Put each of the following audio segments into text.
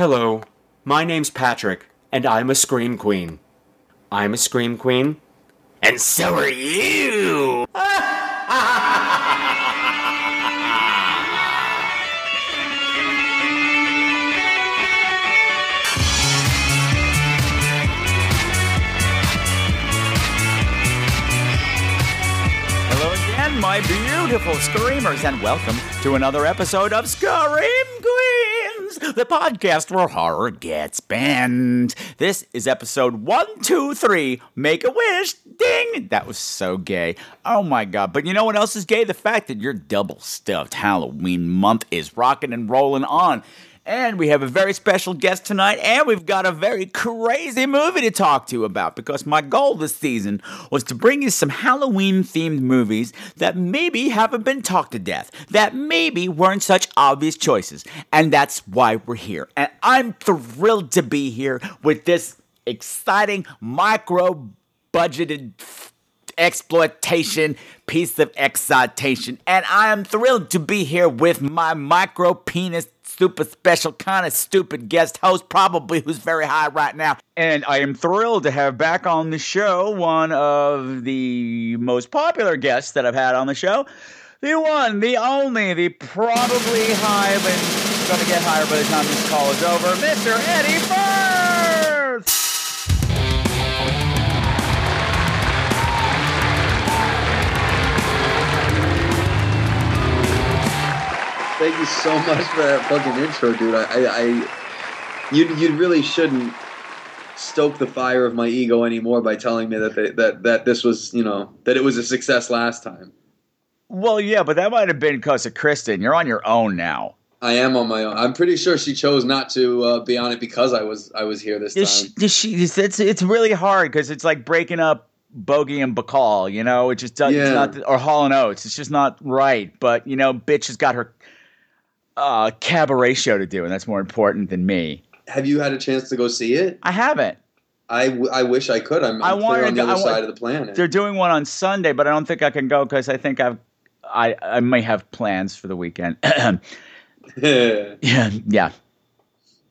Hello, my name's Patrick, and I'm a Scream Queen. I'm a Scream Queen, and so are you! Hello again, my beautiful screamers, and welcome to another episode of Scream The podcast where horror gets banned. This is episode 123 Make a Wish. Ding! That was so gay. Oh my god. But you know what else is gay? The fact that your double stuffed Halloween month is rocking and rolling on. And we have a very special guest tonight, and we've got a very crazy movie to talk to you about because my goal this season was to bring you some Halloween themed movies that maybe haven't been talked to death, that maybe weren't such obvious choices. And that's why we're here. And I'm thrilled to be here with this exciting micro budgeted exploitation piece of excitation. And I am thrilled to be here with my micro penis super special kind of stupid guest host, probably who's very high right now. And I am thrilled to have back on the show one of the most popular guests that I've had on the show. The one, the only, the probably high, but it's gonna get higher by the time this call is over, Mr. Eddie Thank you so much for that fucking intro, dude. I, I, I you, you really shouldn't stoke the fire of my ego anymore by telling me that they, that that this was, you know, that it was a success last time. Well, yeah, but that might have been because of Kristen. You're on your own now. I am on my own. I'm pretty sure she chose not to uh, be on it because I was I was here this time. Is she, is she, it's, it's really hard because it's like breaking up Bogie and Bacall. You know, it just does, Yeah. not or Hall and Oates. It's just not right. But you know, bitch has got her uh, cabaret show to do, and that's more important than me. Have you had a chance to go see it? I haven't. I, w- I wish I could. I'm, I I'm wanted clear on the to- I other wa- side of the planet. They're doing one on Sunday, but I don't think I can go because I think I've I I may have plans for the weekend. yeah, yeah.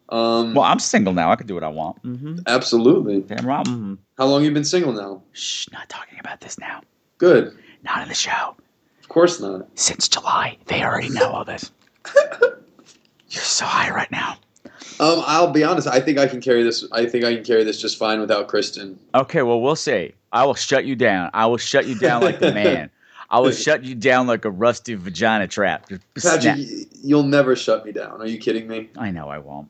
um, Well, I'm single now. I can do what I want. Mm-hmm. absolutely. Damn right. Mm-hmm. How long you been single now? Shh, not talking about this now. Good. Not in the show. Of course not. since July. They already know all this. You're so high right now. Um, I'll be honest. I think I can carry this. I think I can carry this just fine without Kristen. Okay, well, we'll see. I will shut you down. I will shut you down like the man. I will shut you down like a rusty vagina trap. Patrick, you'll never shut me down. Are you kidding me? I know I won't.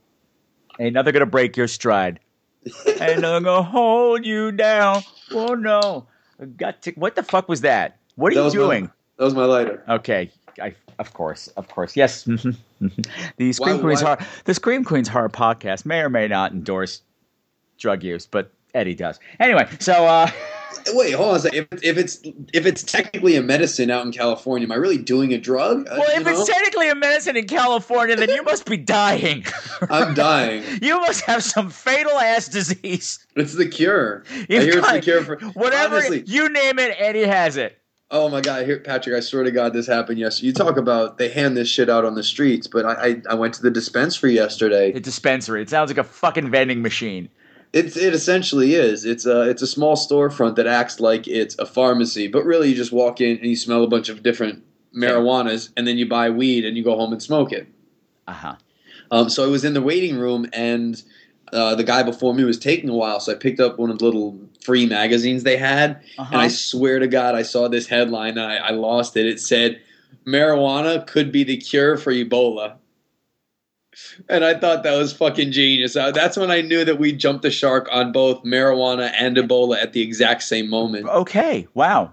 Ain't nothing gonna break your stride. Ain't nothing gonna hold you down. Oh no. I got to. What the fuck was that? What are That you was my- doing? That was my lighter. Okay, I, of course, of course, yes. the Scream Why- Queens why- horror, the Scream Queens horror podcast may or may not endorse drug use, but Eddie does. Anyway, so uh, Wait, hold on a second. If, if it's if it's technically a medicine out in California, am I really doing a drug? Uh, well, you if it's technically a medicine in California, then you must be dying. I'm dying. you must have some fatal ass disease. It's the cure. I You've hear it's got- the cure for Whatever Honestly, you name it, Eddie has it. Oh my god, here, Patrick! I swear to God, this happened yesterday. You talk about they hand this shit out on the streets, but I I, I went to the dispensary yesterday. A dispensary. It sounds like a fucking vending machine. It's it essentially is. It's a it's a small storefront that acts like it's a pharmacy, but really you just walk in and you smell a bunch of different marijuanas, and then you buy weed and you go home and smoke it. Uh huh. Um, so I was in the waiting room, and uh, the guy before me was taking a while, so I picked up one of the little free magazines they had, Uh-huh. and I swear to God, I saw this headline and I, I lost it. It said, "Marijuana could be the cure for Ebola." And I thought that was fucking genius. Uh, that's when I knew that we jumped the shark on both marijuana and Ebola at the exact same moment. Okay. Wow.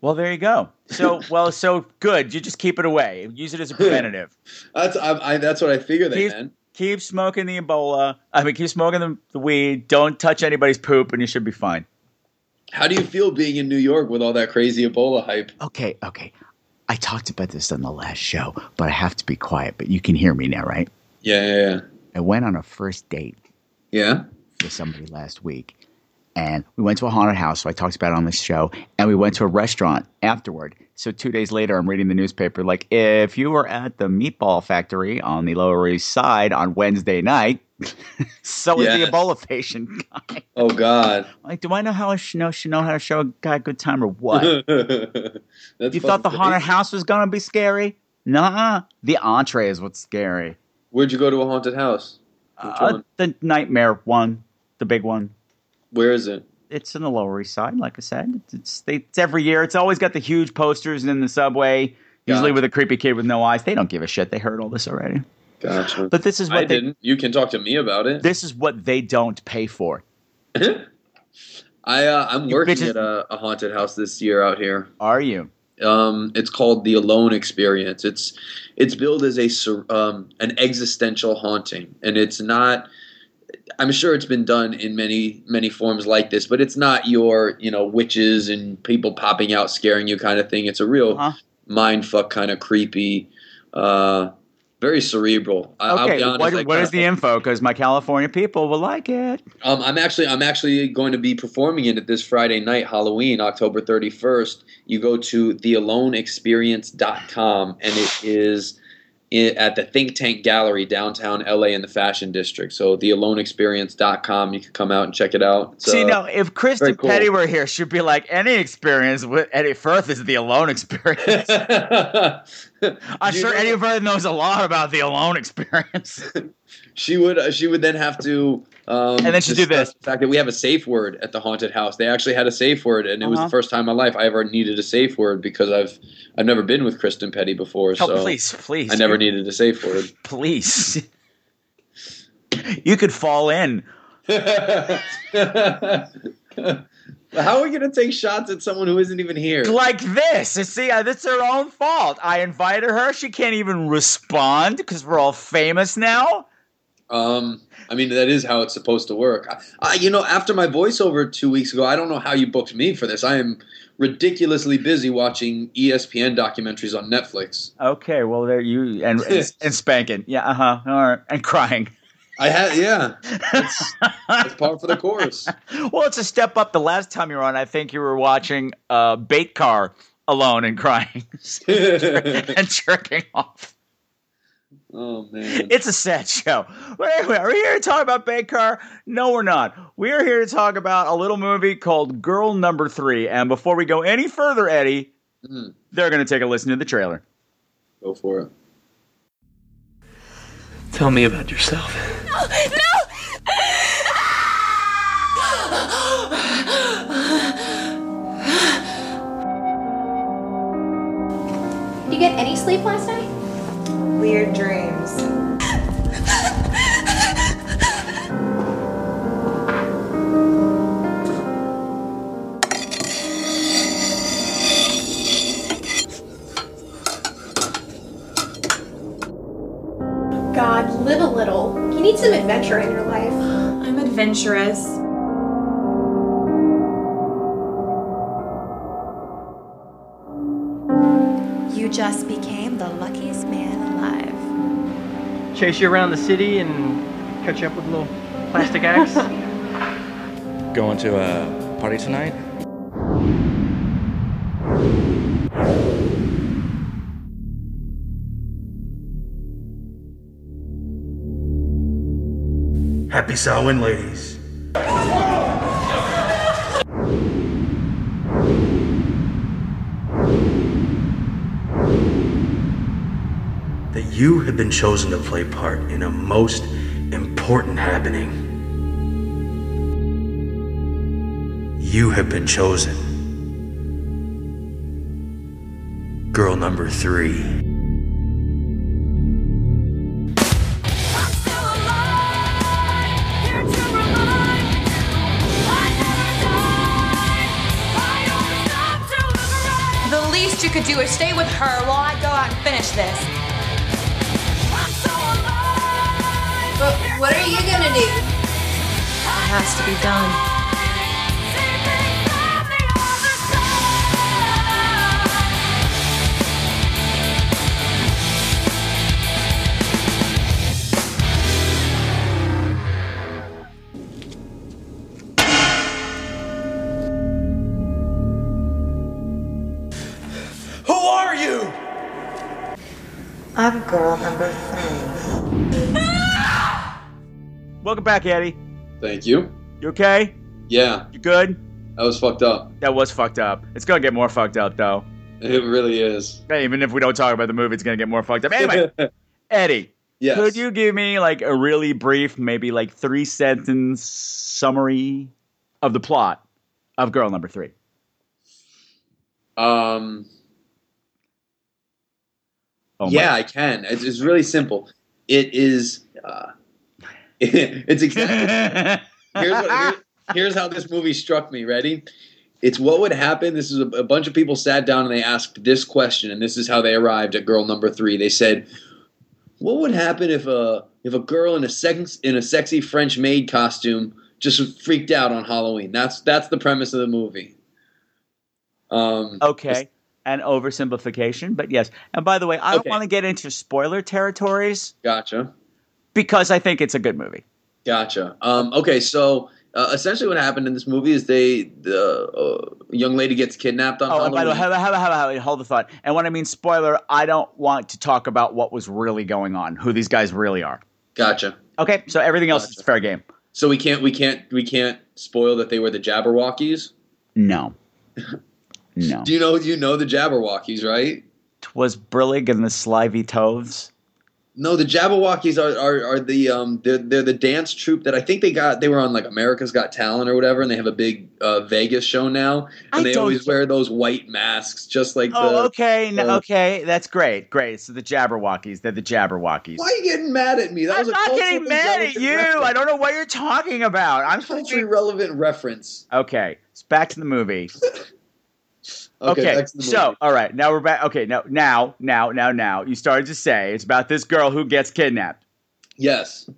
Well, there you go. So, well, so good. You just keep it away. Use it as a preventative. That's I, I, that's what I figured they Keep- meant. Keep smoking the Ebola. I mean, keep smoking the, the weed. Don't touch anybody's poop, and you should be fine. How do you feel being in New York with all that crazy Ebola hype? Okay, okay. I talked about this on the last show, but I have to be quiet. But you can hear me now, right? Yeah, yeah, yeah. I went on a first date Yeah. with somebody last week, and we went to a haunted house. So I talked about it on this show, and we went to a restaurant afterward. So two days later, I'm reading the newspaper like, if you were at the Meatball Factory on the Lower East Side on Wednesday night, so is the Yes. Ebola patient guy. Oh God. Like, do I know how I should know, should know how to show a guy a good time or what? You thought the haunted house was gonna be scary? Nah, the entree is what's scary. Where'd you go to a haunted house? Uh, the nightmare one, the big one. Where is it? It's in the Lower East Side, like I said. It's it's, they, it's every year. It's always got the huge posters in the subway, usually Gotcha. with a creepy kid with no eyes. They don't give a shit. They heard all this already. Gotcha. But this is I what they didn't. You can talk to me about it. this is what they don't pay for. I uh, I'm You working bitches- at a, a haunted house this year out here. Are you? Um, it's called the Alone Experience. It's it's billed as a um, an existential haunting, and it's not. I'm sure it's been done in many many forms like this, but it's not your you know witches and people popping out scaring you kind of thing. It's a real Uh-huh. mind fuck kind of creepy, uh, very cerebral. I, I'll Okay. be honest. what, what is the info? Because my California people will like it. um, I'm actually I'm actually going to be performing in it this Friday night, Halloween, October 31st. You go to thealoneexperience.com and it is at the Think Tank Gallery downtown LA in the Fashion District. So thealoneexperience.com, you can come out and check it out. It's, See, uh, now if Kristen cool. Petty were here, she'd be like, any experience with Eddie Furth is the alone experience. I'm sure Furth knows a lot about the alone experience. she would uh, she would then have to um, And then she'd do this. The fact that we have a safe word at the haunted house. They actually had a safe word, and it was Uh-huh. the first time in my life I ever needed a safe word because I've I've never been with Kristen Petty before, oh, so please, please. I never needed a safe word. Please. you could fall in. How are we gonna take shots at someone who isn't even here? like this. You see, uh, that's her own fault. I invited her. She can't even respond because we're all famous now. Um, I mean that is how it's supposed to work. I, I, you know, after my voiceover two weeks ago, I don't know how you booked me for this. I am ridiculously busy watching ESPN documentaries on Netflix. Okay, well there you and and, and spanking. Yeah, uh huh. All right, and crying. I had, yeah, it's, it's par for the course. well, it's a step up. The last time you were on, I think you were watching uh, Bait Car alone and crying and jerking off. oh man, It's a sad show. But anyway, are we here to talk about Bait Car? No, we're not. We are here to talk about a little movie called Girl Number Three. And before we go any further, Eddie, Mm, they're going to take a listen to the trailer. go for it. Tell me about yourself. No, no! Did you get any sleep last night? Weird dreams. Some adventure in your life. I'm adventurous. You just became the luckiest man alive. Chase you around the city and catch you up with a little plastic axe. Going to a party tonight? Happy Samhain, ladies. That you have been chosen to play part in a most important happening. You have been chosen. Girl number three. Could do is stay with her while I go out and finish this. But what are you gonna do? It has to be done. Of girl number three. Welcome back, Eddie. Thank you. You okay? Yeah, You good? that was fucked up. That was fucked up. It's gonna get more fucked up though. It really is. Hey, Even if we don't talk about the movie, it's gonna get more fucked up. Anyway, Eddie, yes. could you give me like a really brief, maybe like three sentence summary of the plot of Girl Number Three? Um. Oh yeah, I can. It's, it's really simple. It is. Uh, it's exactly. here's, what, here- here's how this movie struck me. Ready? It's what would happen. This is a, a bunch of people sat down and they asked this question, and this is how they arrived at girl number three. They said, "What would happen if a if a girl in a sex, in a sexy French maid costume just freaked out on Halloween?" That's that's the premise of the movie. Um, okay. An oversimplification, but yes. And by the way, I don't want to get into spoiler territories Gotcha. because I think it's a good movie. Gotcha. Um, okay, so uh, essentially, what happened in this movie is they the uh, young lady gets kidnapped on Oh, and by the way, Halloween. how, how, how, hold the thought. And when I mean spoiler, I don't want to talk about what was really going on, who these guys really are. Gotcha. Okay, so everything else is fair game. So we can't we can't we can't spoil that they were the Jabbawockeez. No. No. Do you know you know the Jabbawockeez, right? Was Brillig and the Slivy Toves? No, the Jabbawockeez are, are, are the um they're, they're the dance troupe that I think they got they were on like America's Got Talent or whatever, and they have a big uh, Vegas show now, and I they always wear those white masks, just like Oh, the. okay. No, okay, that's great. Great. So the Jabbawockeez, they're the Jabbawockeez. Why are you getting mad at me? That I'm was a not getting mad at you. reference. I don't know what you're talking about. I'm supposed culturally relevant reference. Okay, it's back to the movie. Okay, Okay, back to the so all right, now we're back. Okay, now, now, now, now, now, you started to say it's about this girl who gets kidnapped. yes,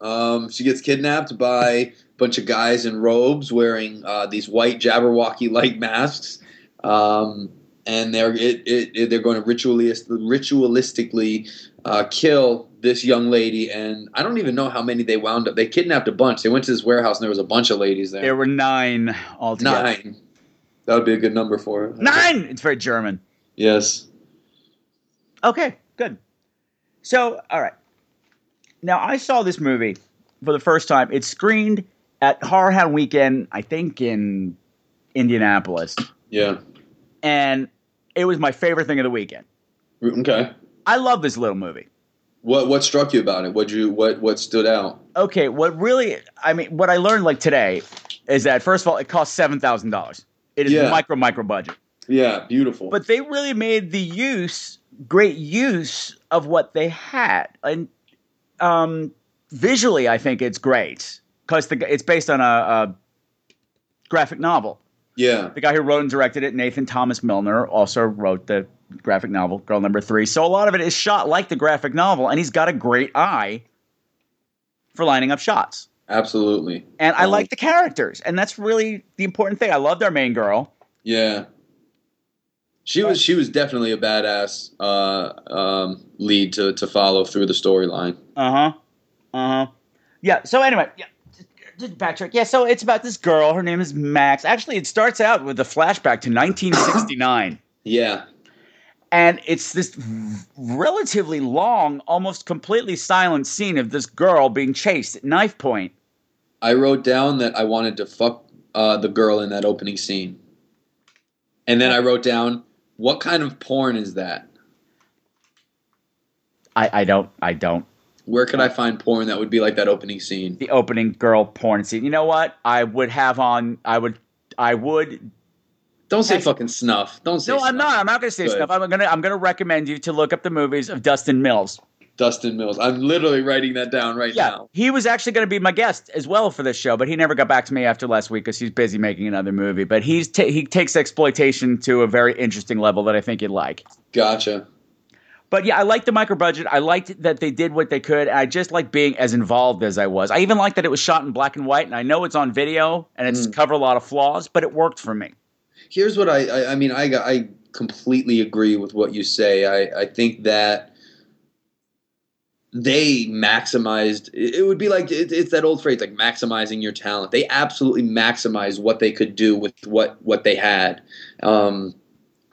um, she gets kidnapped by a bunch of guys in robes wearing uh, these white Jabberwocky-like masks, um, and they're it, it, it- they're going to ritualist, ritualistically uh, kill this young lady. And I don't even know how many they wound up. They kidnapped a bunch. They went to this warehouse and there was a bunch of ladies there. There were nine altogether. Nine. That would be a good number for her. Nine. It's very German. Yes. Okay, good. So, all right. Now, I saw this movie for the first time. It screened at HorrorHound Weekend, I think in Indianapolis, Yeah. and it was my favorite thing of the weekend. Mm, okay. I love this little movie. What what struck you about it? What you what what stood out? Okay, what really, I mean, what I learned like today is that first of all, it cost seven thousand dollars. It is Yeah. micro micro budget, Yeah, beautiful. but they really made the use great use of what they had, and um, visually, I think it's great because it's based on a, a graphic novel. yeah. The guy who wrote and directed it, Nathan Thomas Milliner, also wrote the graphic novel, Girl Number Three. So a lot of it is shot like the graphic novel, and he's got a great eye for lining up shots. Absolutely. And I Um, like the characters, and that's really the important thing. I loved our main girl. Yeah. She was she was definitely a badass uh, um, lead to, to follow through the storyline. Uh huh. Uh huh. Yeah. So anyway, yeah. Patrick. Yeah. So it's about this girl. Her name is Max. Actually, it starts out with a flashback to 1969. Yeah. And it's this relatively long, almost completely silent scene of this girl being chased at knife point. I wrote down that I wanted to fuck uh, the girl in that opening scene. And then I wrote down, what kind of porn is that? I, I don't, I don't. Where could I find porn that would be like that opening scene? The opening girl porn scene. You know what? I would have on. I would. I would. Don't say fucking snuff. Don't say No, I'm not. I'm not going to say Good. stuff. I'm gonna. I'm gonna recommend you to look up the movies of Dustin Mills. Dustin Mills. I'm literally writing that down right Yeah, now. he was actually going to be my guest as well for this show, but he never got back to me after last week because he's busy making another movie. But he's ta he takes exploitation to a very interesting level that I think you'd like. Gotcha. But yeah, I liked the micro budget. I liked that they did what they could. I just like being as involved as I was. I even liked that it was shot in black and white, and I know it's on video and it's mm. covered a lot of flaws, but it worked for me. Here's what I, I, I mean, I, I completely agree with what you say. I, I think that they maximized, it would be like, it's that old phrase, like maximizing your talent. They absolutely maximized what they could do with what, what they had. Um,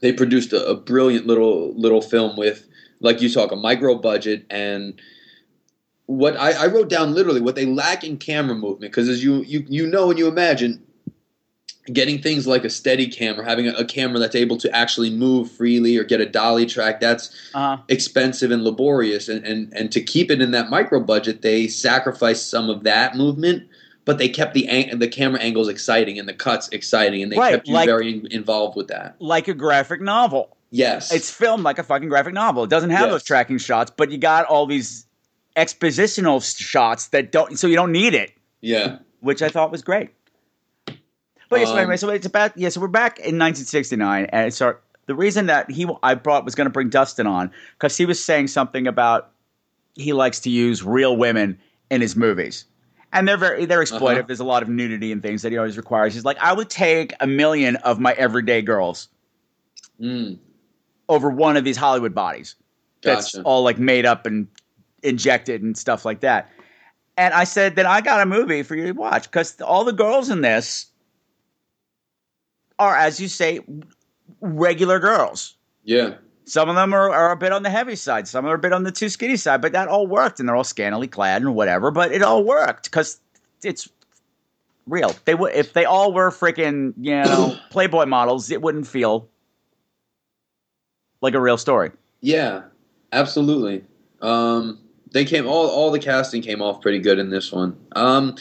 they produced a, a brilliant little, little film with like you talk a micro budget and what I, I wrote down literally what they lack in camera movement because as you you you know and you imagine getting things like a steady cam or having a, camera that's able to actually move freely or get a dolly track that's Uh-huh. expensive and laborious and, and and to keep it in that micro budget they sacrificed some of that movement but they kept the ang- the camera angles exciting and the cuts exciting and they Right, kept you like- very in- involved with that Like a graphic novel. yes It's filmed like a fucking graphic novel. It doesn't have Yes. those tracking shots, but you got all these expositional shots that don't, so you don't need it, yeah which I thought was great. But yeah, so Um, anyway, so it's about yeah, so we're back in 1969, and so the reason that he I brought was going to bring Dustin on because he was saying something about he likes to use real women in his movies. And they're very they're exploitive. Uh-huh. There's a lot of nudity and things that he always requires. He's like, I would take a million of my everyday girls Mm, over one of these Hollywood bodies that's all like made up and injected and stuff like that. And I said, then I got a movie for you to watch because all the girls in this are, as you say, regular girls. yeah Some of them are, are a bit on the heavy side, some are a bit on the too skinny side, but that all worked, and they're all scantily clad and whatever. But it all worked because it's real. They would if they all were freaking you know Playboy models, it wouldn't feel like a real story. Yeah, absolutely. Um, they came all all the casting came off pretty good in this one. Um,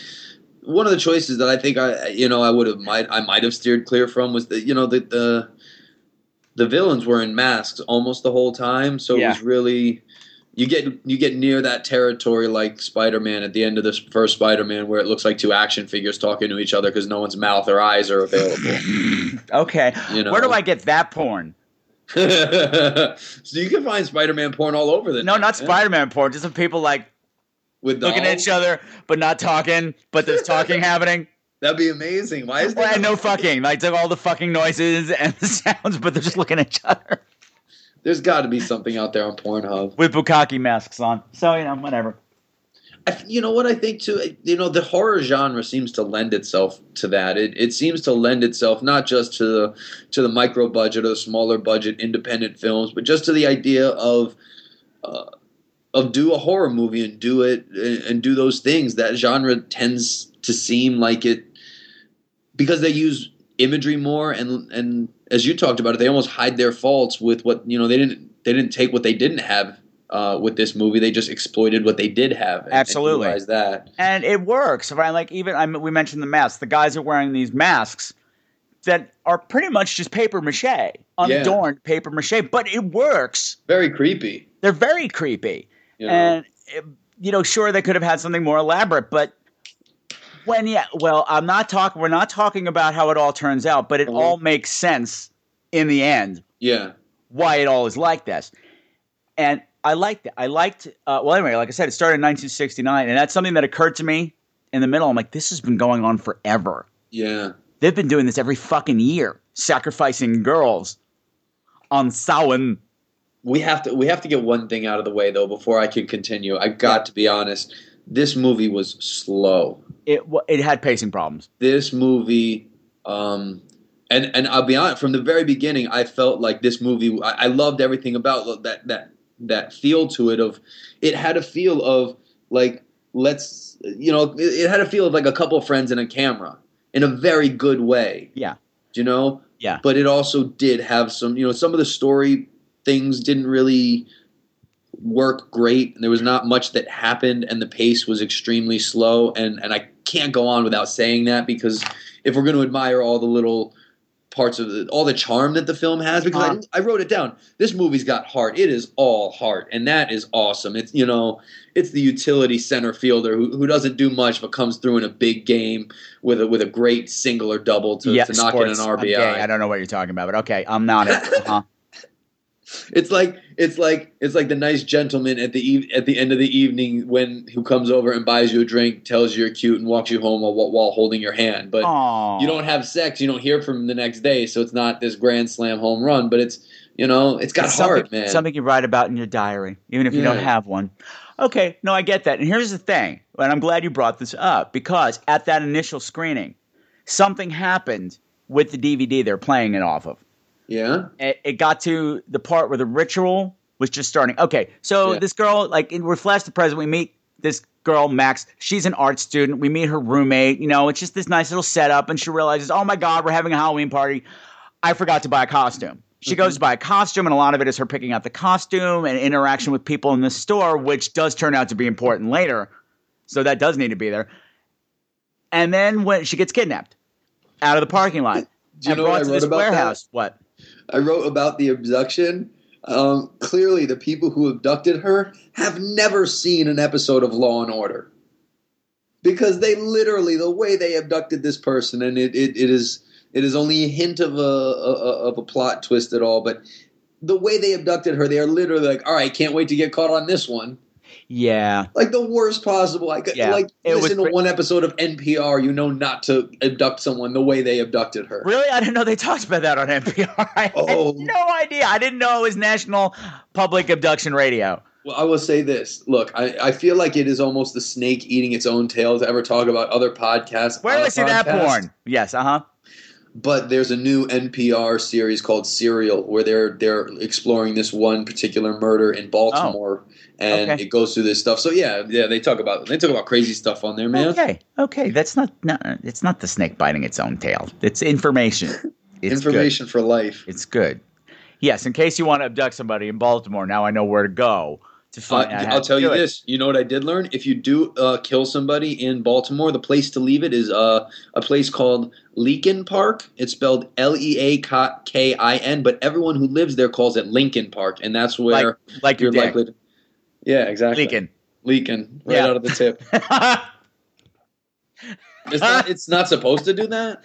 one of the choices that I think I you know I would have might I might have steered clear from was that you know the the the villains were in masks almost the whole time, so it was really you get you get near that territory like Spider-Man at the end of this first Spider-Man where it looks like two action figures talking to each other because no one's mouth or eyes are available. Okay, You know. where do I get that porn? so you can find Spider-Man porn all over the No, net, not. Spider-Man porn. Just some people like with looking at each other but not talking, but there's talking happening. That'd be amazing. Why is Well, there and no fucking. Like took all the fucking noises and the sounds, but they're just looking at each other There's got to be something out there on Pornhub. with bukkake masks on. So you know, whatever. I, you know what I think too. You know, the horror genre seems to lend itself to that. It, it seems to lend itself not just to the to the micro budget or the smaller budget independent films, but just to the idea of uh, of do a horror movie and do it and, do those things. That genre tends to seem like it because they use imagery more and and as you talked about it, they almost hide their faults with what you know they didn't they didn't take what they didn't have uh, with this movie. They just exploited what they did have. And, Absolutely. and that. and it works. Right? Like even I mean, we mentioned the masks. The guys are wearing these masks that are pretty much just paper mache, unadorned paper mache, but it works. Very creepy. They're very creepy, You know? and it- you know, sure they could have had something more elaborate, but when yeah, well, I'm not talking. We're not talking about how it all turns out, but it Mhm. all makes sense in the end. yeah. why it all is like this. And I liked it. I liked, uh, well, anyway, like I said, it started in 1969, and that's something that occurred to me in the middle. I'm like, this has been going on forever. Yeah. They've been doing this every fucking year, sacrificing girls on Samhain. We have to we have to get one thing out of the way though before I can continue. I got to be honest. This movie was slow. It it had pacing problems. This movie um and and I'll be honest from the very beginning I felt like this movie I, I loved everything about that that that feel to it of it had a feel of like let's you know it, had a feel of like a couple friends and a camera in a very good way. Yeah. Do you know? Yeah. But it also did have some, you know, some of the story things didn't really work great. There was not much that happened, and the pace was extremely slow. And and I can't go on without saying that because if we're going to admire all the little parts of the, all the charm that the film has, because Uh-huh. I, I wrote it down. This movie's got heart. It is all heart, and that is awesome. It's you know, it's the utility center fielder who, who doesn't do much but comes through in a big game with a with a great single or double to, to knock in an RBI. gay. I don't know what you're talking about, but okay, I'm not it. Uh-huh. It's like it's like it's like the nice gentleman at the eve- at the end of the evening when who comes over and buys you a drink, tells you you're cute, and walks you home while, while holding your hand. But Aw. you don't have sex, you don't hear from him the next day, so it's not this grand slam home run. But it's you know it's got It's heart, man. Something you write about in your diary, even if you don't have one. Okay, no, I get that. And here's the thing, and I'm glad you brought this up because at that initial screening, something happened with the DVD they're playing it off of. Yeah, It, it got to the part where the ritual was just starting. Okay, so Yeah. this girl, like, in- we're flash to present. We meet this girl, Max. She's an art student. We meet her roommate. You know, it's just this nice little setup, and she realizes, oh my god, we're having a Halloween party. I forgot to buy a costume. She mm-hmm. goes to buy a costume, and a lot of it is her picking out the costume and interaction with people in the store, which does turn out to be important later. So that does need to be there. And then when she gets kidnapped out of the parking lot Do you and know what brought I to this about that? warehouse. What? I wrote about the abduction. Um, clearly, the people who abducted her have never seen an episode of Law and Order because they literally the way they abducted this person, and it, it, it is it is only a hint of a, a of a plot twist at all, but the way they abducted her, they are literally like, "All right, can't wait to get caught on this one." Yeah. Like the worst possible. I could Yeah, like it was listen to pre- one episode of NPR. You know not to abduct someone the way they abducted her. Really? I didn't know they talked about that on NPR. I Oh. had no idea. I didn't know it was National Public Abduction Radio. Well, I will say this. Look, I, I feel like it is almost the snake eating its own tail to ever talk about other podcasts. Where do I see that porn? Yes, uh huh. But there's a new NPR series called Serial where they're they're exploring this one particular murder in Baltimore, and Okay. it goes through this stuff. So yeah, yeah, they talk about they talk about crazy stuff on there, man. Okay, okay. That's not, no, it's not the snake biting its own tail. It's information. It's good. Information for life. It's good. Yes, in case you want to abduct somebody in Baltimore, now I know where to go to Uh, find out. how I'll tell you it. this. You know what I did learn? If you do uh, kill somebody in Baltimore, the place to leave it is uh, a place called Leakin Park. It's spelled L E A K I N, but everyone who lives there calls it Leaking Park, and that's where like your you're likely. To, yeah, exactly. Leaking. Leaking right Yeah. out of the tip. It's not. It's not supposed to do that.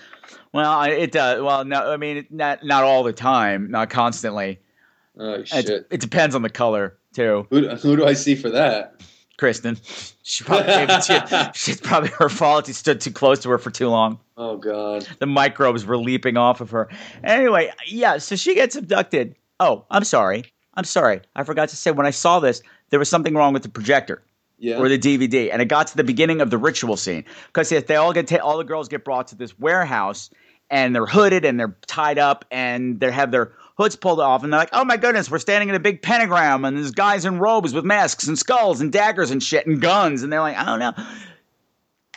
well, it does. Well, no, I mean, not not all the time, not constantly. Oh It, shit! it depends on the color too. Who, who do I see for that? Kristen, she probably gave it to you. She's probably her fault. You stood too close to her for too long. Oh god. The microbes were leaping off of her. Anyway, yeah, so she gets abducted. Oh, I'm sorry. I'm sorry. I forgot to say when I saw this, there was something wrong with the projector. Yeah. or the DVD, and it got to the beginning of the ritual scene because if they all get ta- all the girls get brought to this warehouse, and they're hooded and they're tied up and they have their hoods pulled off, and they're like, "Oh my goodness, we're standing in a big pentagram, and there's guys in robes with masks and skulls and daggers and shit and guns," and they're like, "I don't know."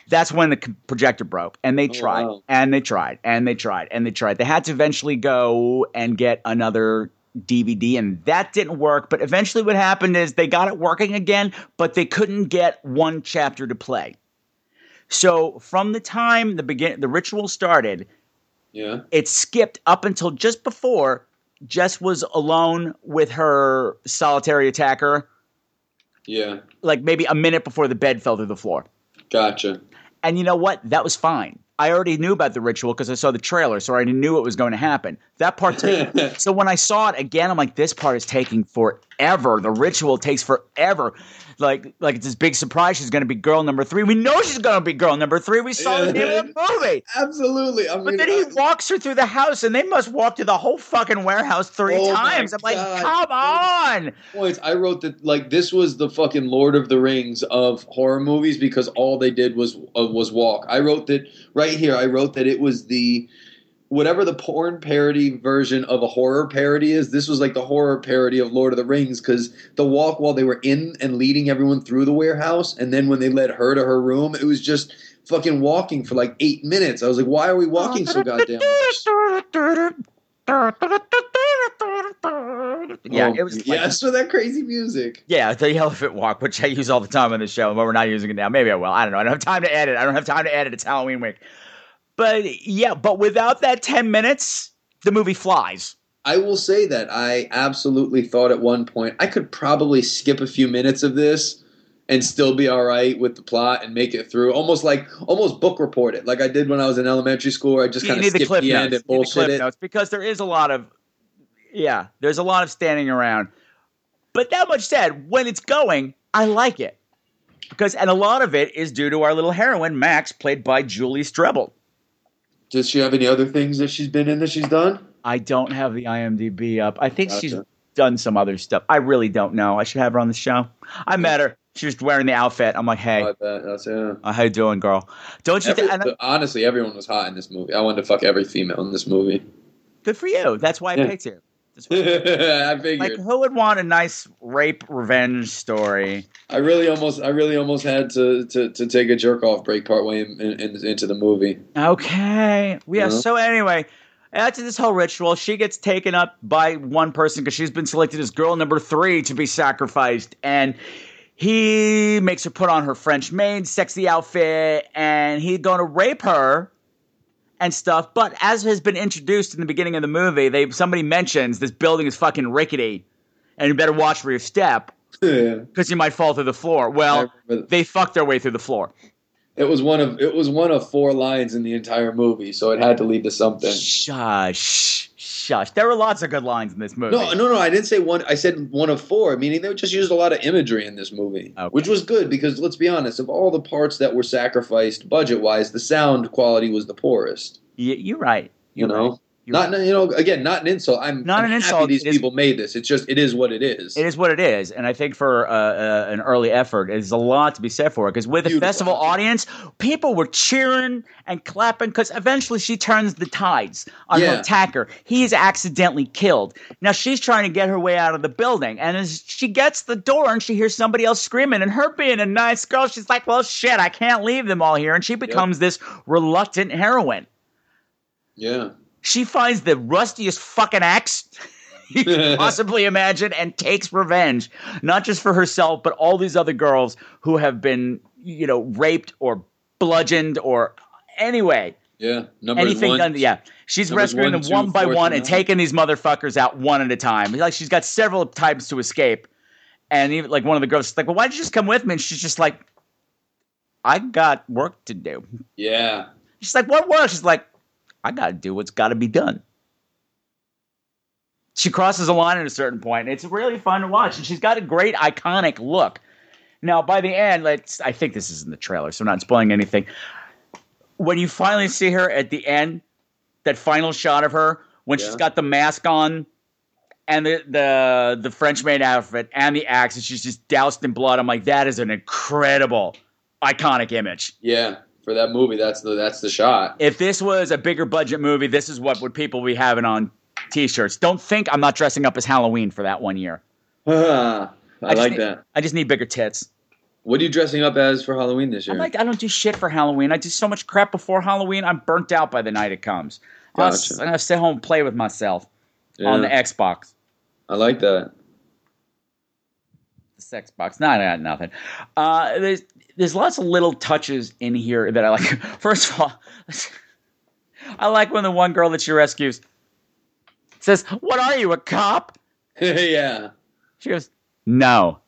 That's when the projector broke, and they oh, tried, wow. and they tried, and they tried, and they tried. They had to eventually go and get another DVD, and that didn't work. But eventually, what happened is they got it working again, but they couldn't get one chapter to play. So from the time the begin the ritual started, Yeah. it skipped up until just before Jess was alone with her solitary attacker, Yeah. like maybe a minute before the bed fell to the floor. Gotcha. And you know what? That was fine. I already knew about the ritual because I saw the trailer, so I already knew it was going to happen. That part. took- so when I saw it again, I'm like, this part is taking forever. The ritual takes forever. Like, like it's this big surprise. She's going to be girl number three. We know she's going to be girl number three. We saw the name of the movie. Absolutely. I mean, But then he I- walks her through the house, and they must walk through the whole fucking warehouse three Oh times. I'm like, come on. points. I wrote that like this was the fucking Lord of the Rings of horror movies because all they did was uh, was walk. I wrote that right here. I wrote that it was the whatever the porn parody version of a horror parody is. This was like the horror parody of Lord of the Rings because the walk while they were in and leading everyone through the warehouse, and then when they led her to her room, it was just fucking walking for like eight minutes. I was like, why are we walking so goddamn much? Yeah, Oh, it was. Like, yes for that crazy music. Yeah, the elephant walk, which I use all the time on the show, but we're not using it now. Maybe I will. I don't know. I don't have time to edit. I don't have time to edit. It's Halloween week. But yeah, but without that 10 minutes, the movie flies. I will say that I absolutely thought at one point I could probably skip a few minutes of this and still be all right with the plot and make it through. Almost like almost book report it, like I did when I was in elementary school. I just kind of need the clip the, end and You the clip bullshit it. notes because there is a lot of, yeah, there's a lot of standing around. But that much said, when it's going, I like it. Because, and a lot of it is due to our little heroine, Max, played by Julie Strebel. Does she have any other things that she's been in that she's done? I don't have the IMDb up. I think she's done some other stuff. I really don't know. I should have her on the show. I met her. She was wearing the outfit. I'm like, hey, I bet that's yeah. uh, how you doing, girl? Don't you Every- think? And, honestly, everyone was hot in this movie. I wanted to fuck every female in this movie. good for you. That's why I Yeah. picked you. I figured. Like, who would want a nice rape revenge story? I really almost, I really almost had to to, to take a jerk off break partway in, in, in, into the movie. Okay. Yeah. Uh-huh. So anyway, after this whole ritual, she gets taken up by one person because she's been selected as girl number three to be sacrificed, and he makes her put on her French maid sexy outfit, and he's going to rape her and stuff. But as has been introduced in the beginning of the movie, they somebody mentions this building is fucking rickety, and you better watch where you step Yeah. because you might fall through the floor. Well, they fucked their way through the floor. It was one of it was one of four lines in the entire movie, so it had to lead to something. Shush, shush. There were lots of good lines in this movie. No, no, no. I didn't say one. I said one of four, meaning they just used a lot of imagery in this movie, Okay. which was good because let's be honest, of all the parts that were sacrificed budget wise, the sound quality was the poorest. Y- you're right. You You're know, right. You're not you know again, not an insult. I'm Not I'm an happy insult. These is- people made this. It's just it is what it is. It is what it is, and I think for uh, uh, an early effort, there's a lot to be said for it. Because with a festival audience, people were cheering and clapping. Because eventually, she turns the tides on her attacker. He is accidentally killed. Now she's trying to get her way out of the building, and as she gets the door and she hears somebody else screaming, and her being a nice girl, she's like, "Well, shit, I can't leave them all here," and she becomes this reluctant heroine. Yeah. She finds the rustiest fucking axe you can possibly imagine and takes revenge, not just for herself, but all these other girls who have been, you know, raped or bludgeoned or anyway, Yeah. Number anything one. done. Yeah, she's rescuing one, them two, one by one and nine. taking these motherfuckers out one at a time. Like she's got several times to escape, and even like one of the girls is like, "Well, why did you just come with me?" And she's just like, "I got work to do." Yeah. She's like, what work? She's like, I got to do what's got to be done. She crosses a line at a certain point. It's really fun to watch, and she's got a great iconic look. Now, by the end, let's. I think this is in the trailer, so I'm not spoiling anything. When you finally see her at the end, that final shot of her when she's got the mask on and the the the French maid outfit and the axe, and she's just doused in blood. I'm like, that is an incredible, iconic image. Yeah. For that movie, that's the that's the shot. if this was a bigger budget movie, this is what would people be having on t-shirts. Don't think I'm not dressing up as Halloween for that one year. I, just like need- that. I just need bigger tits. What are you dressing up as for Halloween this year? I'm like, I don't do shit for Halloween. I do so much crap before Halloween. I'm burnt out by the night it comes. I'm gonna- Gotcha. I'm gonna sit home and play with myself Yeah. on the Xbox. I like that. The sex box. No, I got nothing. Uh, there's lots of little touches in here that I like. First of all, I like when the one girl that she rescues says, "What are you, a cop?" yeah. She goes, "No,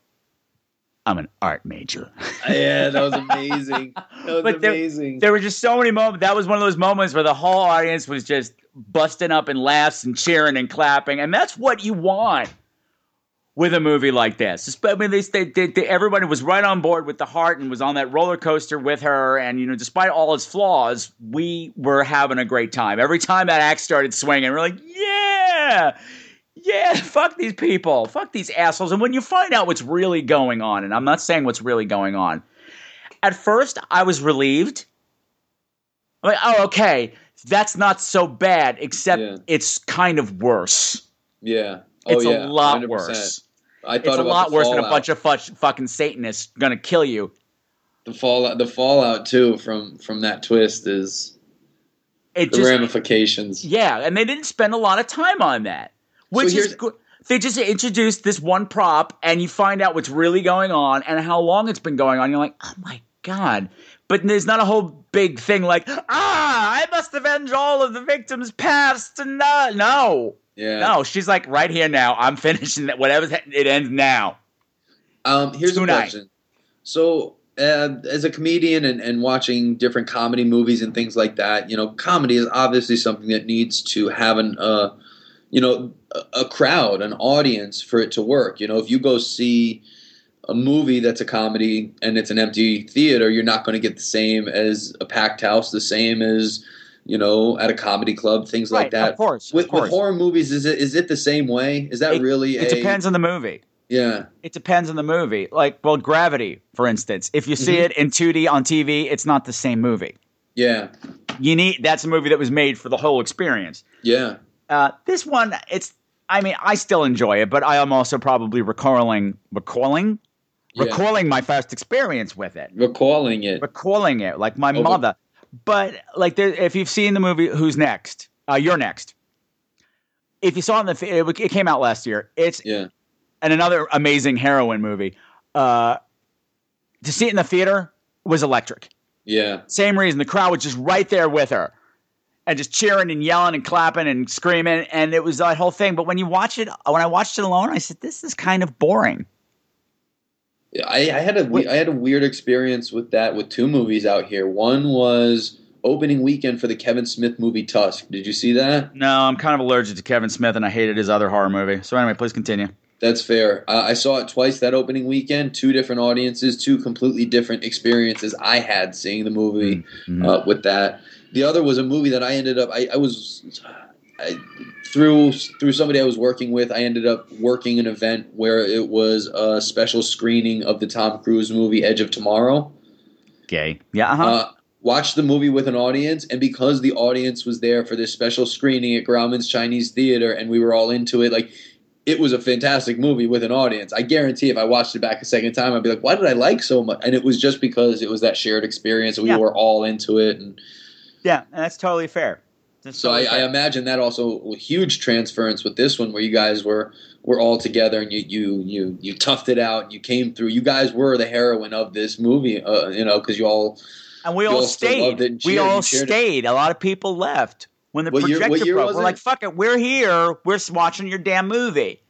I'm an art major." Uh, yeah, that was amazing. That was But there- amazing. There were just so many moments. That was one of those moments where the whole audience was just busting up in laughs and cheering and clapping, and that's what you want with a movie like this. I mean, they, they, they, everybody was right on board with the heart and was on that roller coaster with her. And you know, despite all its flaws, we were having a great time. Every time that axe started swinging, we're like, yeah. Yeah, fuck these people. Fuck these assholes. And when you find out what's really going on, and I'm not saying what's really going on, at first I was relieved. I'm like, oh, okay, that's not so bad, except Yeah. it's kind of worse. yeah. Oh, it's oh, yeah. a lot 100%. worse. I thought It's a lot worse than a bunch of fucking Satanists gonna kill you. the fallout. The fallout too from from that twist is It the just, ramifications. yeah, and they didn't spend a lot of time on that, which is good. They just introduced this one prop, and you find out what's really going on and how long it's been going on. You're like, oh my god! But there's not a whole big thing like, ah, I must avenge all of the victims past. And no, no, Yeah. no. She's like, right here now. I'm finishing that. Whatever it ends now. Um, here's a question. So, uh, as a comedian and, and watching different comedy movies and things like that, you know, comedy is obviously something that needs to have an, uh, you know, a crowd, an audience for it to work. You know, if you go see a movie that's a comedy and it's an empty theater, you're not going to get the same as a packed house, the same as you know at a comedy club, things like that. of course, of with, course. with horror movies, is it is it the same way? Is that It- really? It a, depends on the movie. Yeah. It depends on the movie. Like, well, Gravity, for instance. If you see Mhm. it in 2D on TV, it's not the same movie. Yeah. You need that's a movie that was made for the whole experience. Yeah. Uh, this one, it's I mean, I still enjoy it, but I am also probably recalling, recalling, Yeah. recalling my first experience with it, Recalling it. recalling it like my Over- mother. But like, there, if you've seen the movie Who's Next, uh, you're next. If you saw it in the, it, it came out last year. It's Yeah. and another amazing heroine movie. Uh, to see it in the theater was electric. Yeah. Same reason the crowd was just right there with her and just cheering and yelling and clapping and screaming. And it was that whole thing. But when you watch it, when I watched it alone, I said, this is kind of boring. I, I had a we- I had a weird experience with that with two movies out here. One was opening weekend for the Kevin Smith movie Tusk. Did you see that? No, I'm kind of allergic to Kevin Smith and I hated his other horror movie. So anyway, please continue. That's fair. Uh, I saw it twice that opening weekend. Two different audiences, two completely different experiences I had seeing the movie Mhm. uh, with that. The other was a movie that I ended up. I, I was I, through through somebody I was working with. I ended up working an event where it was a special screening of the Tom Cruise movie Edge of Tomorrow. Gay. Yeah. Uh-huh. Uh, watched the movie with an audience, and because the audience was there for this special screening at Grauman's Chinese Theater, and we were all into it, like it was a fantastic movie with an audience. I guarantee if I watched it back a second time, I'd be like, "Why did I like so much?" And it was just because it was that shared experience, and we Yeah. were all into it. And yeah. And that's totally fair. So I, I imagine that also a huge transference with this one, where you guys were were all together and you you you you toughed it out. You came through. You guys were the heroine of this movie, uh, you know, because you all and we all all stayed. it and We all cheered it. stayed. A lot of people left. When the What year- projector year broke, we're it? like, fuck it, we're here. We're watching your damn movie.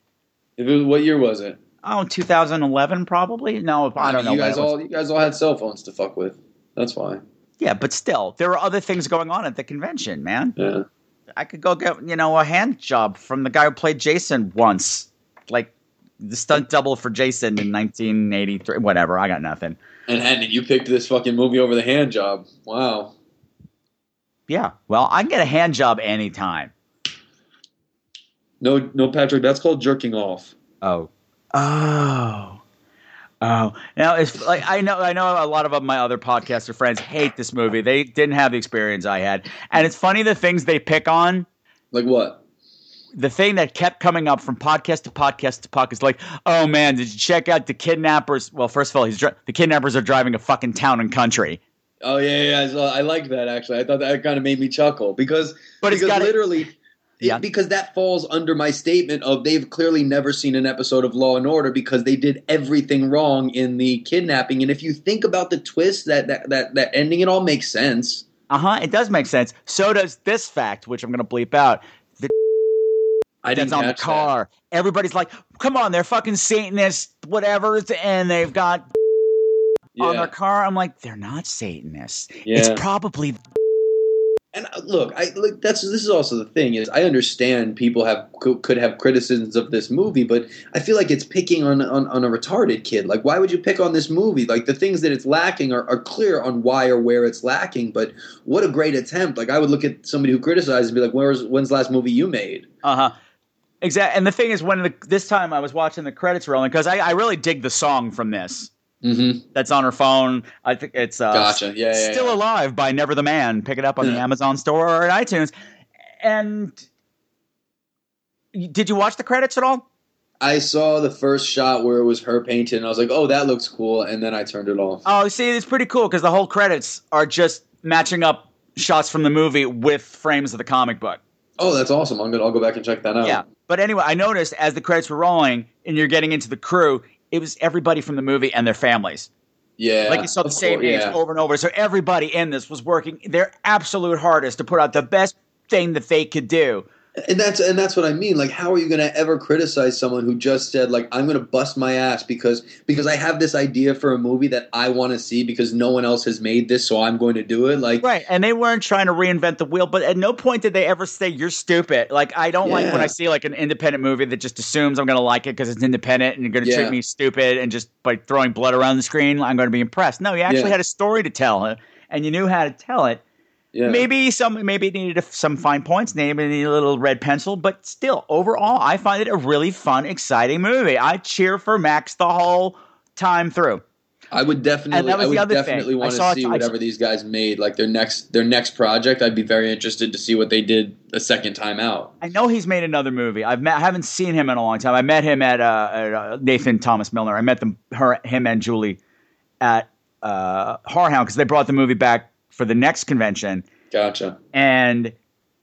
It was, what year was it? Oh, 2011 probably? No, I don't know. You guys all you guys all had cell phones to fuck with. That's why. Yeah, but still, there were other things going on at the convention, man. Yeah. I could go get, you know, a hand job from the guy who played Jason once. Like the stunt double for Jason in 1983. Whatever, I got nothing. And and you picked this fucking movie over the hand job. Wow. Yeah, well, I can get a hand job anytime. No, no, Patrick. That's called jerking off. Oh. Oh. Oh. Now it's like I know I know a lot of my other podcaster friends hate this movie. They didn't have the experience I had. And it's funny the things they pick on. Like what? The thing that kept coming up from podcast to podcast to podcast, like, oh man, did you check out the kidnappers? Well, first of all, he's dri- the kidnappers are driving a fucking town and country. Oh yeah, yeah. I, saw, I liked that actually. I thought that kind of made me chuckle because But it's because literally. Yeah. because that falls under my statement of they've clearly never seen an episode of Law and Order because they did everything wrong in the kidnapping. And if you think about the twist, that that that, that ending, it all makes sense. Uh huh. It does make sense. So does this fact, which I'm going to bleep out. The I didn't on the catch that. car. Everybody's like, "Come on, they're fucking Satanists, whatever," and they've got on Yeah. their car. I'm like, they're not Satanists. Yeah. It's probably And uh, look, I look. That's this is also the thing is I understand people have could, have criticisms of this movie, but I feel like it's picking on, on on a retarded kid. Like, why would you pick on this movie? Like the things that it's lacking are, are clear on why or where it's lacking. But what a great attempt! Like I would look at somebody who criticizes and be like, "Where's when's the last movie you made?" uh huh. Exactly. And the thing is, when the, this time I was watching the credits rolling because I, I really dig the song from this. Mm-hmm. That's on her phone. I think it's uh, Gotcha. Yeah, yeah, Still yeah. Alive by Never the Man. Pick it up on the Amazon store or at iTunes. And did you watch the credits at all? I saw the first shot where it was her painted, and I was like, "Oh, that looks cool," and then I turned it off. Oh, see, it's pretty cool because the whole credits are just matching up shots from the movie with frames of the comic book. Oh, that's awesome! I'm gonna I'll go back and check that out. Yeah. But anyway, I noticed as the credits were rolling and you're getting into the crew, it was everybody from the movie and their families. yeah. Like you saw the same course, names yeah. over and over. So everybody in this was working their absolute hardest to put out the best thing that they could do. And that's and that's what I mean. Like, how are you going to ever criticize someone who just said, like, I'm going to bust my ass because because I have this idea for a movie that I want to see because no one else has made this, so I'm going to do it. Like, Right. And they weren't trying to reinvent the wheel, but at no point did they ever say you're stupid. Like I don't like when I see like an independent movie that just assumes I'm going to like it because it's independent and you're going to Yeah. treat me stupid and just by throwing blood around the screen I'm going to be impressed. No, you actually Yeah. had a story to tell and you knew how to tell it. Yeah. Maybe some maybe it needed some fine points, maybe it needed a little red pencil, but still overall I find it a really fun, exciting movie. I cheer for Max the whole time through. I would definitely, I would other thing. definitely want to see I whatever these guys made, like their next their next project. I'd be very interested to see what they did a second time out. I know he's made another movie. I've met, I haven't seen him in a long time. I met him at, uh, at uh, Nathan Thomas Milliner. I met them, her, him, and Julie at uh, Horror because they brought the movie back for the next convention. Gotcha. And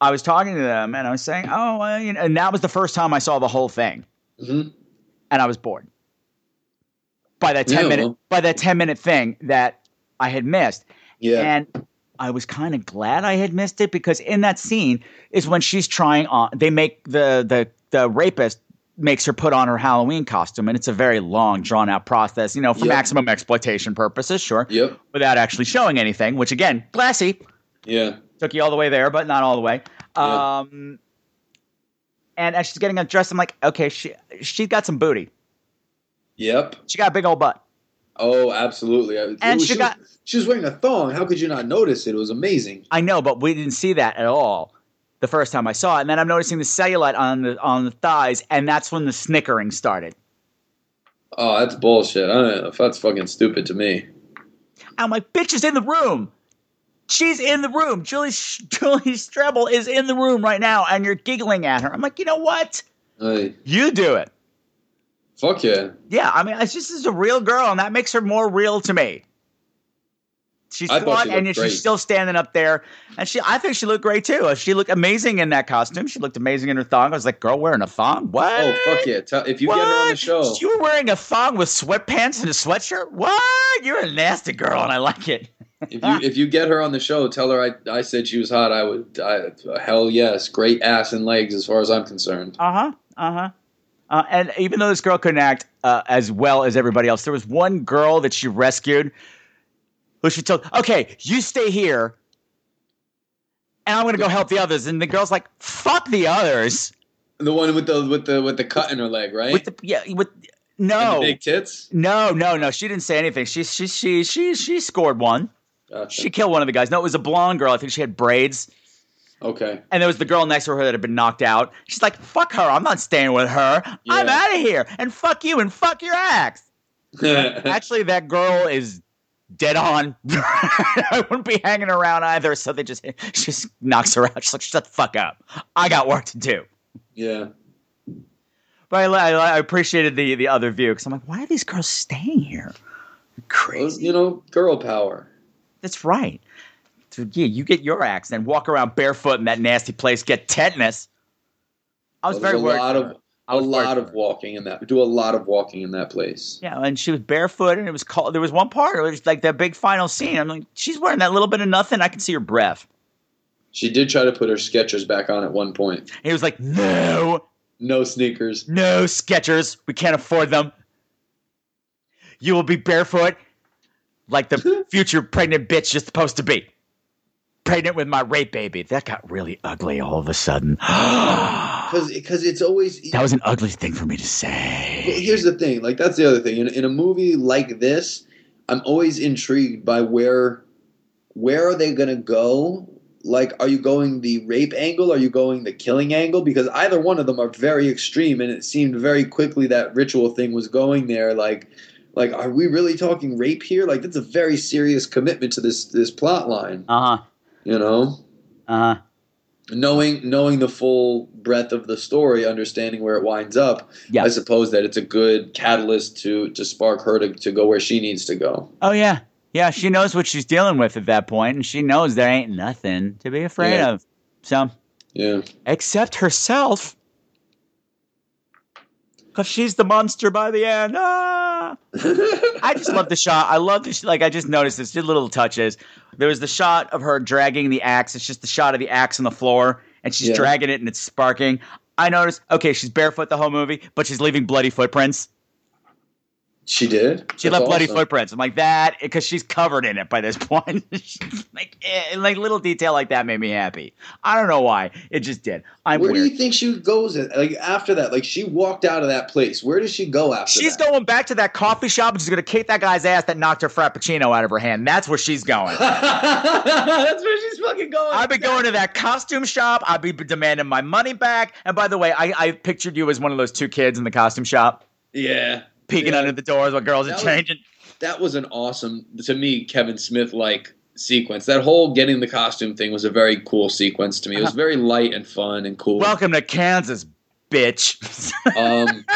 I was talking to them, and I was saying, "Oh, well, you know," and that was the first time I saw the whole thing, hmm and I was bored by that ten Yeah, minute well- by that ten minute thing that I had missed. Yeah. And I was kind of glad I had missed it because in that scene is when she's trying on. They make the the the rapist makes her put on her Halloween costume, and it's a very long, drawn out process. You know, for Yep. maximum exploitation purposes, sure, Yep. without actually showing anything. Which again, classy. Yeah. Took you all the way there, but not all the way. Yeah. Um, and as she's getting undressed, I'm like, okay, she she's got some booty. Yep. She got a big old butt. Oh, absolutely. And was- she got- was, she was wearing a thong. How could you not notice it? It was amazing. I know, but we didn't see that at all the first time I saw it. And then I'm noticing the cellulite on the on the thighs, and that's when the snickering started. Oh, that's bullshit. I don't know. That's fucking stupid to me. I'm like, bitch is in the room. She's in the room. Julie Julie Strebel is in the room right now, and you're giggling at her. I'm like, you know what? Hey, You do it. fuck yeah. Yeah, I mean, it's just is a real girl, and that makes her more real to me. She's I thought she and she's great. still standing up there. And she, I think she looked great too. She looked amazing in that costume. She looked amazing in her thong. I was like, girl wearing a thong? What? Oh, fuck yeah. Tell, if you get her on the show. You were wearing a thong with sweatpants and a sweatshirt? What? You're a nasty girl, and I like it. If you if you get her on the show, tell her I, I said she was hot. I would. I, hell yes, great ass and legs as far as I'm concerned. Uh huh. Uh huh. Uh, and even though this girl couldn't act uh, as well as everybody else, there was one girl that she rescued who she told, okay, you stay here and I'm to go help the others. And the girl's like, fuck the others. The one with the with the with the cut in her leg, right? With the, yeah, with, no, big tits. no, no, no. She didn't say anything. She, she, she, she, she scored one. Gotcha. She killed one of the guys. No, it was a blonde girl. I think she had braids. okay. And there was the girl next to her that had been knocked out. She's like, fuck her. I'm not staying with her. I'm out of here. And fuck you and fuck your axe. Actually, that girl is dead on. I wouldn't be hanging around either. So they just she just knocks her out. She's like, shut the fuck up. I got work to do. yeah. But I, I, I appreciated the the other view because I'm like, why are these girls staying here? Crazy. you know, girl power. That's right. So, yeah, you get your axe and walk around barefoot in that nasty place, get tetanus. I was Well, very worried. a lot of a lot of walking in that. Do a lot of walking in that place. Yeah, and she was barefoot, and it was cold. There was one part, it was like that big final scene. I'm like, she's wearing that little bit of nothing. I can see her breath. She did try to put her Skechers back on at one point. And he was like, no, No sneakers. no, Skechers, we can't afford them. You will be barefoot like the future pregnant bitch you're supposed to be. Pregnant with my rape baby. That got really ugly all of a sudden. Because because it's always that was an ugly thing for me to Well, say. here's the thing like that's the other thing in, in a movie like this i'm always intrigued by where where are they going to go like are you going the rape angle are you going the killing angle because either one of them are very extreme and it seemed very quickly that ritual thing was going there like like are we really talking rape here like that's a very serious commitment to this this plot line Uh huh. You know Uh huh. knowing knowing the full breadth of the story understanding where it winds up Yeah. I suppose that it's a good catalyst to to spark her to, to go where she needs to go. Oh yeah, yeah. She knows what she's dealing with at that point, and she knows there ain't nothing to be afraid Yeah. of. So, Yeah. except herself, because she's the monster by the end. Ah! I just love the shot. I love this. Like I just noticed this. Did little touches. There was the shot of her dragging the axe. It's just the shot of the axe on the floor, and she's Yeah. dragging it, and it's sparking. I noticed. Okay, she's barefoot the whole movie, but she's leaving bloody footprints. She did. She That's left bloody awesome. footprints. I'm like that because she's covered in it by this point. like, eh, like little detail like that made me happy. I don't know why. It just did. I'm Where do you think she goes? At, like after that, like she walked out of that place. Where does she go after? She's that? going back to that coffee shop and she's gonna kick that guy's ass that knocked her frappuccino out of her hand. That's where she's going. That's where she's fucking going. I've been going to that costume shop. I'll be demanding my money back. And by the way, I, I pictured you as one of those two kids in the costume shop, Yeah. Peeking Yeah. under the doors while girls are That was- changing. that was an awesome to me Kevin Smith like sequence. That whole getting the costume thing was a very cool sequence to me. It was very light and fun and cool. Welcome to Kansas, bitch. Um,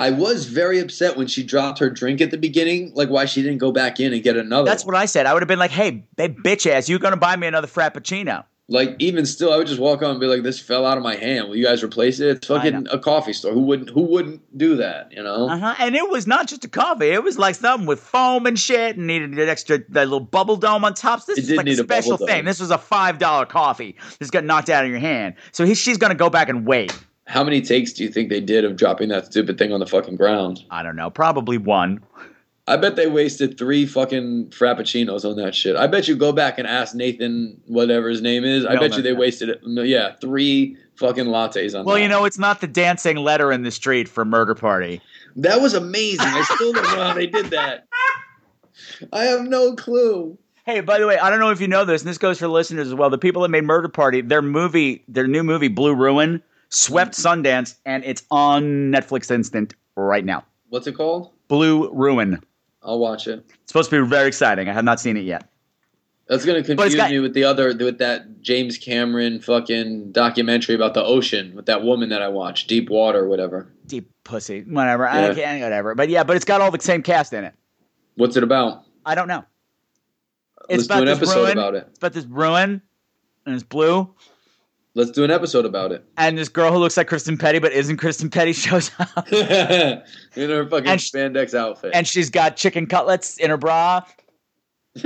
I was very upset when she dropped her drink at the beginning. Like why she didn't go back in and get another. That's one. what I said. I would have been like, "Hey, hey, bitch ass, you gonna buy me another frappuccino?" Like even still, I would just walk up and be like, "This fell out of my hand. Will you guys replace it?" It's fucking a coffee store. Who wouldn't? Who wouldn't do that? You know? Uh huh. And it was not just a coffee; it was like something with foam and shit, and needed an extra that little bubble dome on top. This It is like a a special dome. thing. This was a five dollar coffee. This got knocked out of your hand, so he, she's gonna go back and wait. How many takes do you think they did of dropping that stupid thing on the fucking ground? I don't know, probably one. I bet they wasted three fucking frappuccinos on that shit. I bet you go back and ask Nathan, whatever his name is. I bet Milliner, you they yeah. wasted it. Yeah, three fucking lattes on that. Well, that. you know, it's not the dancing letter in the street for Murder Party. that was amazing. I still don't know how they did that. I have no clue. Hey, by the way, I don't know if you know this, and this goes for listeners as well. The people that made Murder Party, their movie, their new movie, Blue Ruin, swept Sundance, and it's on Netflix Instant right now. What's it called? Blue Ruin. I'll watch it. It's supposed to be very exciting. I have not seen it yet. That's gonna confuse got- me with the other with that James Cameron fucking documentary about the ocean with that woman that I watched, Deep Water, whatever. Deep pussy, whatever. I Yeah. can't, whatever. But yeah, but it's got all the same cast in it. What's it about? I don't know. Let's about do an episode ruin. about it. It's about this ruin, and it's blue, Let's do an episode about it. and this girl who looks like Kristen Petty but isn't Kristen Petty shows up, in her fucking And sh- spandex outfit. and she's got chicken cutlets in her bra.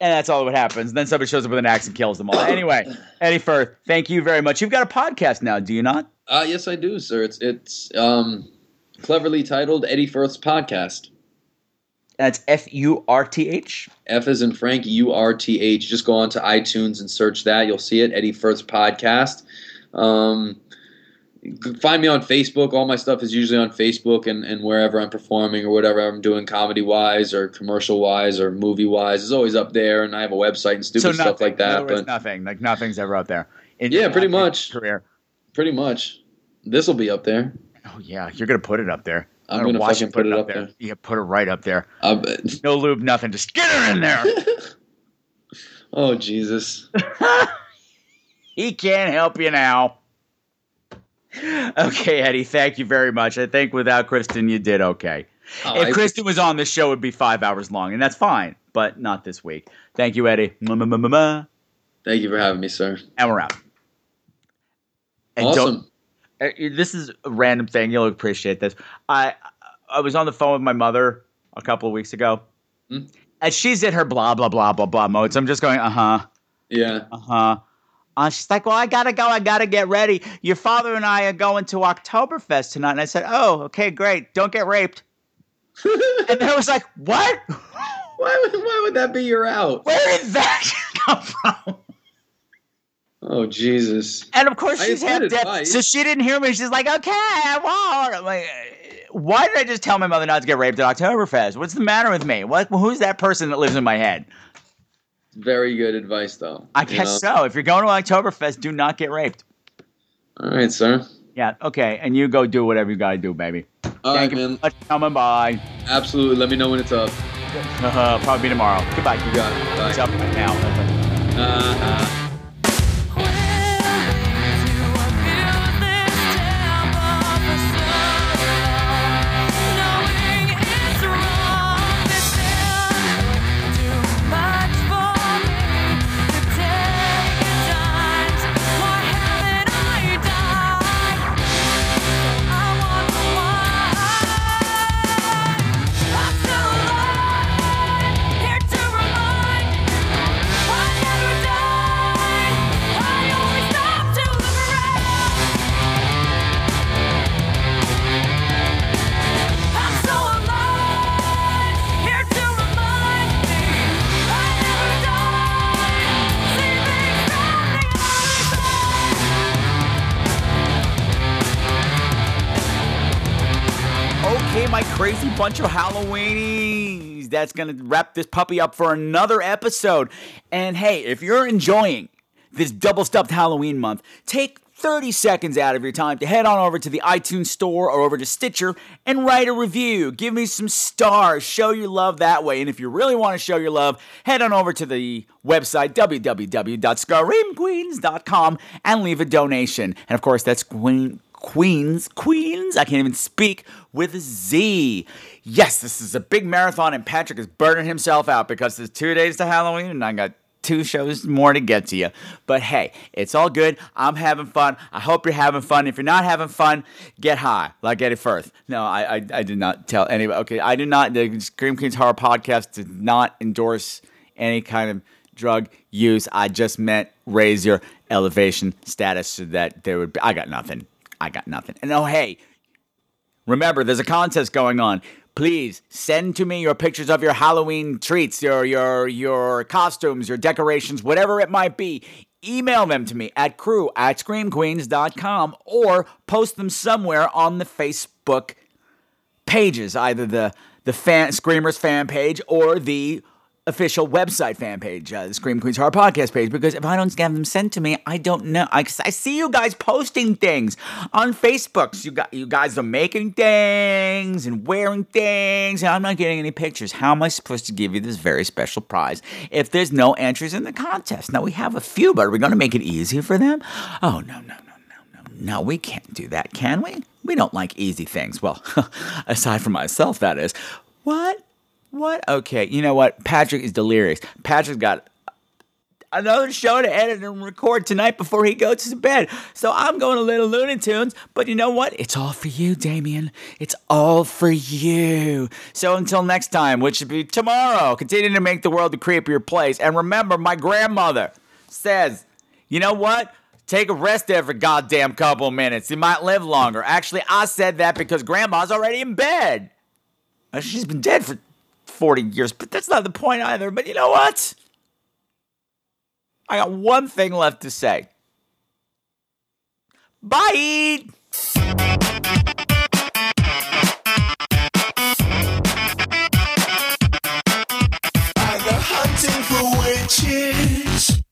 And that's all that happens. Then somebody shows up with an axe and kills them all. Anyway, Eddie Furth, thank you very much. You've got a podcast now, do you not? uh, yes, I do, sir. It's it's um, cleverly titled Eddie Furth's podcast. That's F U R T H. F is in Frank, U R T H. Just go on to iTunes and search that. You'll see it, Eddie Furth's podcast. Um, find me on Facebook. All my stuff is usually on Facebook and, and wherever I'm performing or whatever I'm doing comedy wise or commercial wise or movie wise is always up there. And I have a website and stupid stuff nothing. like that. words, But nothing. Like nothing's ever up there. In Yeah, pretty much. Career. pretty much, this will be up there. Oh yeah, you're gonna put it up there. I'm gonna watch fucking you put it up there. Yeah, put it right up there. Uh, I. No lube, nothing. Just get her in there. Oh Jesus! he can't help you now. Okay, Eddie, thank you very much. I think without Kristen, you did okay. Oh, if I- Kristen was on, this show it would be five hours long, and that's fine, but not this week. Thank you, Eddie. Thank you for having me, sir. And we're out. And don't- awesome. This is a random thing. You'll appreciate this. I I was on the phone with my mother a couple of weeks ago, Hmm. and she's in her blah blah blah blah blah mode. So I'm just going, uh huh, Yeah. uh huh. Uh, she's like, well, I gotta go. I gotta get ready. Your father and I are going to Oktoberfest tonight. And I said, oh, okay, great. Don't get raped. and I was like, what? Why would, why would that be your out? Where did that come from? Oh Jesus! And of course, she's half deaf, advice. so she didn't hear me. She's like, "Okay, I won't." I'm like, "Why did I just tell my mother not to get raped at Oktoberfest? What's the matter with me? What? Who's that person that lives in my head?" Very good advice, though. I guess know? so. If you're going to Oktoberfest, do not get raped. All right, sir. Yeah, okay, and you go do whatever you gotta do, baby. All Thank right, you man. much coming by. Absolutely. Let me know when it's up. Uh, huh. probably be tomorrow. Goodbye. You got it. Bye. It's up right now. Uh-huh. That's going to wrap this puppy up for another episode. And hey, if you're enjoying this double stuffed Halloween month, take 30 seconds out of your time to head on over to the iTunes store or over to Stitcher and write a review. Give me some stars. Show your love that way. And if you really want to show your love, head on over to the website www.screamqueens.com and leave a donation. And of course, that's Queen. Queens, Queens, I can't even speak with a Z. Yes, this is a big marathon, and Patrick is burning himself out because there's two days to Halloween, and I got two shows more to get to you. But hey, it's all good. I'm having fun. I hope you're having fun. If you're not having fun, get high, like Eddie Furth. No, I, I, I did not tell anybody. Okay, I did not. The Scream Queens Horror Podcast did not endorse any kind of drug use. I just meant raise your elevation status so that there would be. I got nothing. I got nothing. And oh, hey, remember, there's a contest going on. Please send to me your pictures of your Halloween treats, your your your costumes, your decorations, whatever it might be. Email them to me at crew at screamqueens.com or post them somewhere on the Facebook pages, either the the fan Screamers fan page or the official website fan page, uh, the Scream Queens Horror Podcast page, because if I don't have them sent to me, I don't know. I, I see you guys posting things on Facebook. You got you guys are making things and wearing things, and I'm not getting any pictures. How am I supposed to give you this very special prize if there's no entries in the contest? Now we have a few, but are we going to make it easy for them? Oh no, no, no, no, no, no. We can't do that, can we? We don't like easy things. Well, aside from myself, that is. What? What? Okay, you know what? Patrick is delirious. Patrick's got another show to edit and record tonight before he goes to bed. So I'm going to Little Looney Tunes, but you know what? It's all for you, Damien. It's all for you. So until next time, which should be tomorrow, continue to make the world a creepier place. And remember, my grandmother says, you know what? Take a rest every goddamn couple minutes. You might live longer. Actually, I said that because grandma's already in bed. Uh, she's been dead for 40 years, but that's not the point either. But you know what? I got one thing left to say. Bye! Hunting for witches.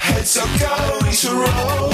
Heads to roll.